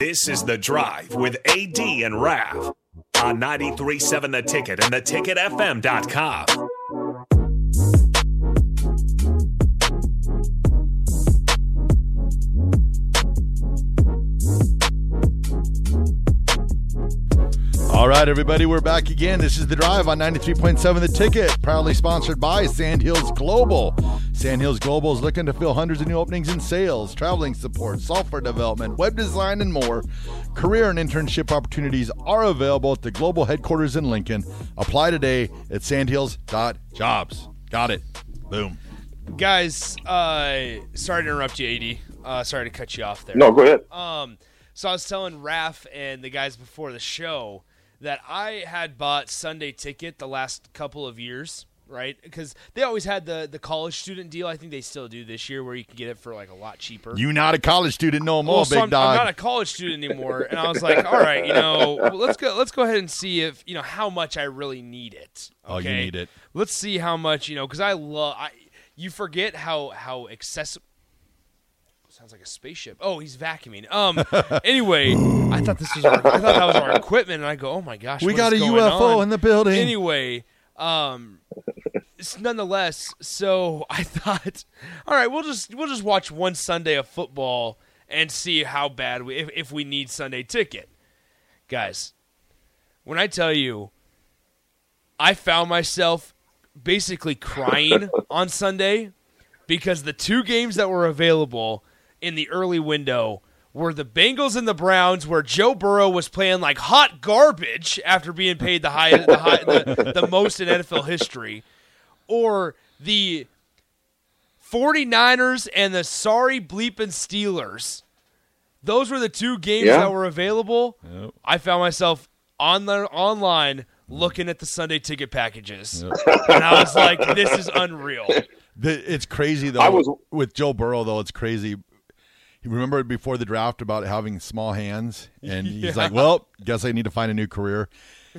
This is The Drive with AD and Rav on 93.7 The Ticket and theticketfm.com. right, everybody, we're back again. This is The Drive on 93.7 The Ticket, proudly sponsored by Sandhills Global. Sandhills Global is looking to fill hundreds of new openings in sales, traveling support, software development, web design, and more. Career and internship opportunities are available at the global headquarters in Lincoln. Apply today at sandhills.jobs. Got it. Boom. Guys, uh, sorry to interrupt you, AD. Uh, sorry to cut you off there. No, go ahead. Um, so I was telling Raf and the guys before the show that I had bought Sunday ticket the last couple of years, right? Because they always had the the college student deal. I think they still do this year, where you can get it for like a lot cheaper. You not a college student no more, Well, so big I'm, dog. I'm not a college student anymore, and I was like, all right, you know, well, let's go. Let's go ahead and see if you know how much I really need it. Oh, you need it. Let's see how much you know, because I love. I you forget how how accessible. Sounds like a spaceship. Oh, he's vacuuming. Um. anyway, I thought this was our, I thought that was our equipment, and I go, oh my gosh, we got a UFO on? in the building. Anyway, um, nonetheless, so I thought, all right, we'll just we'll just watch one Sunday of football and see how bad we if, if we need Sunday ticket, guys. When I tell you, I found myself basically crying on Sunday because the two games that were available in the early window were the Bengals and the Browns, where Joe Burrow was playing like hot garbage after being paid the high, the, high, the, the most in NFL history, or the 49ers and the sorry bleeping Steelers. Those were the two games Yeah. that were available. I found myself on the online looking at the Sunday ticket packages, and I was like, "This is unreal." The, it's crazy though. I was- with Joe Burrow though. It's crazy. He remembered before the draft about having small hands, and he's like, "Well, guess I need to find a new career."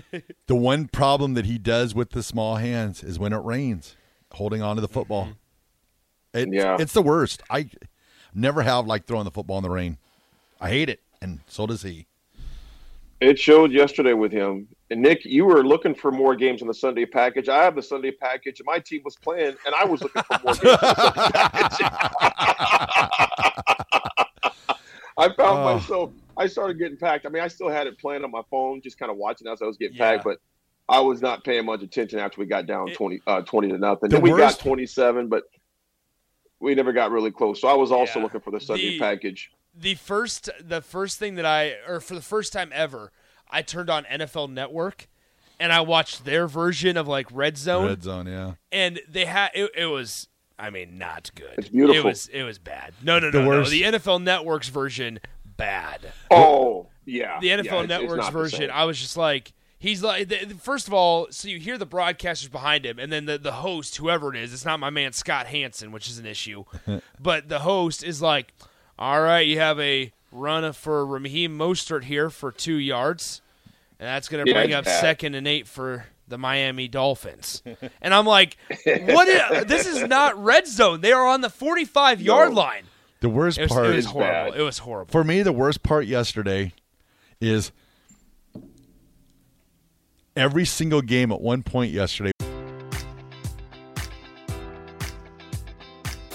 the one problem that he does with the small hands is when it rains, holding on to the football. Mm-hmm. It, Yeah. it's the worst. I never have like throwing the football in the rain. I hate it, and so does he. It showed yesterday with him. And Nick, you were looking for more games in the Sunday package. I have the Sunday package, and my team was playing, and I was looking for more games. In the Sunday package. I found Oh. myself. I started getting packed. I mean, I still had it playing on my phone, just kind of watching as I was getting Yeah. packed, but I was not paying much attention after we got down It- 20, uh, 20 to nothing. The Then we worst- got 27, but we never got really close. So I was also Yeah. looking for the Sunday The- package. the first the first thing that I or for the first time ever, I turned on NFL Network and I watched their version of like Red Zone Red zone, yeah. and they had it, it was I mean not good. It's beautiful. It was it was bad. No, no, The no, no. worst- The NFL Network's version bad. Oh, yeah. The yeah, NFL it's- it's Network's not version. I was just like He's like, the, the- first of all, so you hear the broadcasters behind him, and then the, the host, whoever it is, it's not my man Scott Hanson, which is an issue, but the host is like, all right, you have a run for Raheem Mostert here for two yards. and that's going to Yeah, bring it's up bad. second and eight for the Miami Dolphins. and I'm like, what? Is, this is not red zone. They are on the 45 yard No. line. The worst It was, part it was horrible. bad. It was horrible. for me, the worst part yesterday is every single game at one point yesterday.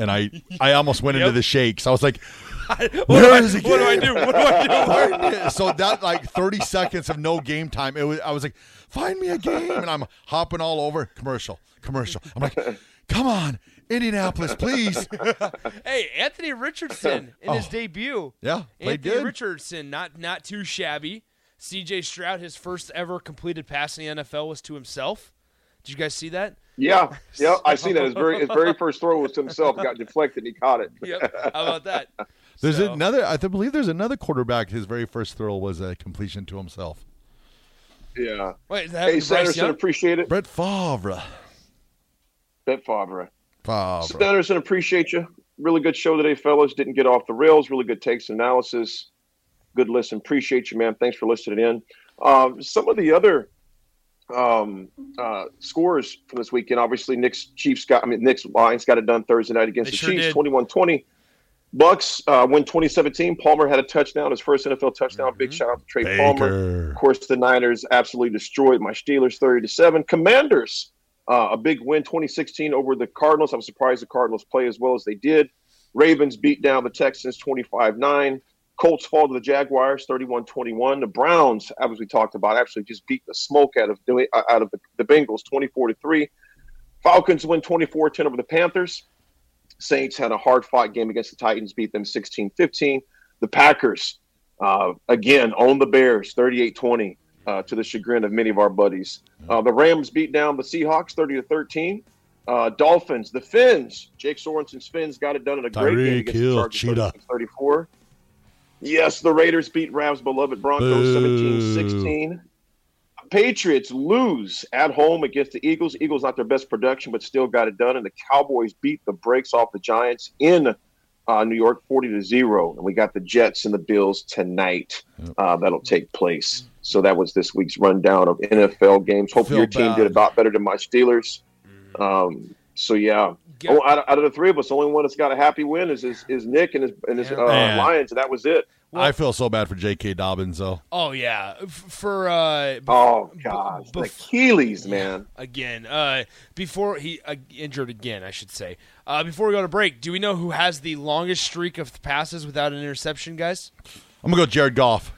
and I I almost went into the shakes. I was like, what, Where I, is what do I do? What do I do? So that like 30 seconds of no game time. It was I was like, find me a game, and I'm hopping all over commercial, commercial. I'm like, come on, Indianapolis, please. Hey, Anthony Richardson in his Oh. debut. Yeah, played Anthony good. Richardson, not not too shabby. C.J. Stroud, his first ever completed pass in the NFL was to himself. Did you guys see that? Yeah, yeah, I see that. His very his very first throw was to himself, got deflected, and he caught it. Yep. How about that? There's So- another. I believe there's another quarterback. His very first throw was a completion to himself. Yeah. Wait, is that Hey, Bryce Sanderson, Young? appreciate it. Brett Favre. Bet Favre. Favre. Sanderson, appreciate you. Really good show today, fellas. Didn't get off the rails. Really good takes analysis. Good listen. Appreciate you, man. Thanks for listening in. Um, some of the other um, uh, scores from this weekend. Obviously, Nick's Chiefs got. I mean, Nick's Lions got it done Thursday night against They the sure Chiefs, did. 21-20. Bucks uh, win 2017. Palmer had a touchdown, his first NFL touchdown. Big shout out to Trey Palmer. Of course, the Niners absolutely destroyed my Steelers 30 to 7. Commanders, uh, a big win 2016 over the Cardinals. I'm surprised the Cardinals play as well as they did. Ravens beat down the Texans 25 9. Colts fall to the Jaguars 31 21. The Browns, as we talked about, actually just beat the smoke out of, out of the, the Bengals 24 to 3. Falcons win 24 10 over the Panthers. Saints had a hard fought game against the Titans, beat them 16 15. The Packers, uh, again, own the Bears 38 20 uh, to the chagrin of many of our buddies. Uh, the Rams beat down the Seahawks 30 to 13. Uh, Dolphins, the Finns, Jake Sorensen's Finns got it done in a great game against Hill, the Chargers 34. Yes, the Raiders beat Rams' beloved Broncos Boo. 17 16. Patriots lose at home against the Eagles. Eagles not their best production, but still got it done. And the Cowboys beat the brakes off the Giants in uh, New York, forty to zero. And we got the Jets and the Bills tonight. Uh, that'll take place. So that was this week's rundown of NFL games. Hopefully your Feel team bad. did about better than my Steelers. Um, so yeah. Yeah. Oh, out of, out of the three of us, the only one that's got a happy win is is, is Nick and his and his Yeah. uh, Lions, and that was it. I feel so bad for J.K. Dobbins though. Oh yeah, for uh, Oh b- gosh, the bef- Achilles, man. again. Uh, before he uh, injured again, I should say. Uh, before we go to break, do we know who has the longest streak of passes without an interception, guys? I'm gonna go Jared Goff.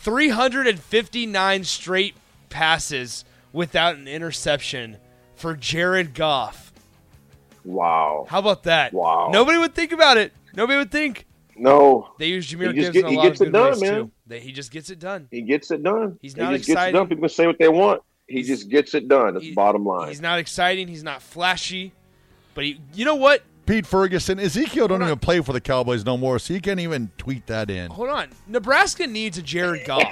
359 straight passes without an interception for Jared Goff. Wow. How about that? Wow. Nobody would think about it. Nobody would think. No. They use Jahmyr He just Gibbs in get- a he lot gets of it good done, ways man. too. That he just gets it done. He gets it done. He's he not just gets it done. People say what they want. He He's- just gets it done. That's He- bottom line. He's not exciting. He's not flashy, but he, you know what? Pete Ferguson, Ezekiel don't on. even play for the Cowboys no more, so he can't even tweet that in. Hold on. Nebraska needs a Jared Goff.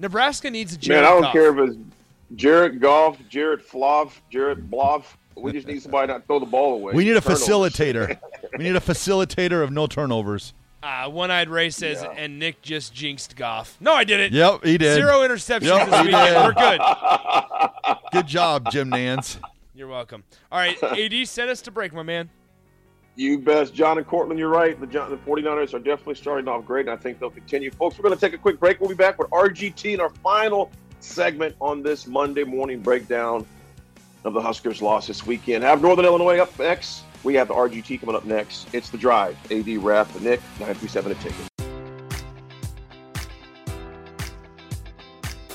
Nebraska needs a Jared Man, I don't Goff. care if it's Jared Goff, Jared Flav, Jared Bloff. We just need somebody not to throw the ball away. We need a Turnovers. facilitator. we need a facilitator of no turnovers. Uh, One-eyed Ray says, Yeah. and Nick just jinxed Goff. No, I didn't. Yep, he did. Zero interceptions Yep, this he weekend. We're good. Good job, Jim Nantz. You're welcome. All right, AD, send us to break, my man. You best, John and Cortland. You're right. The, John, the 49ers are definitely starting off great, and I think they'll continue. Folks, we're going to take a quick break. We'll be back with RGT in our final segment on this Monday morning breakdown of the Huskers' loss this weekend. Have Northern Illinois up next. We have the RGT coming up next. It's the drive. AD Raf, the Nick, 937 a ticket.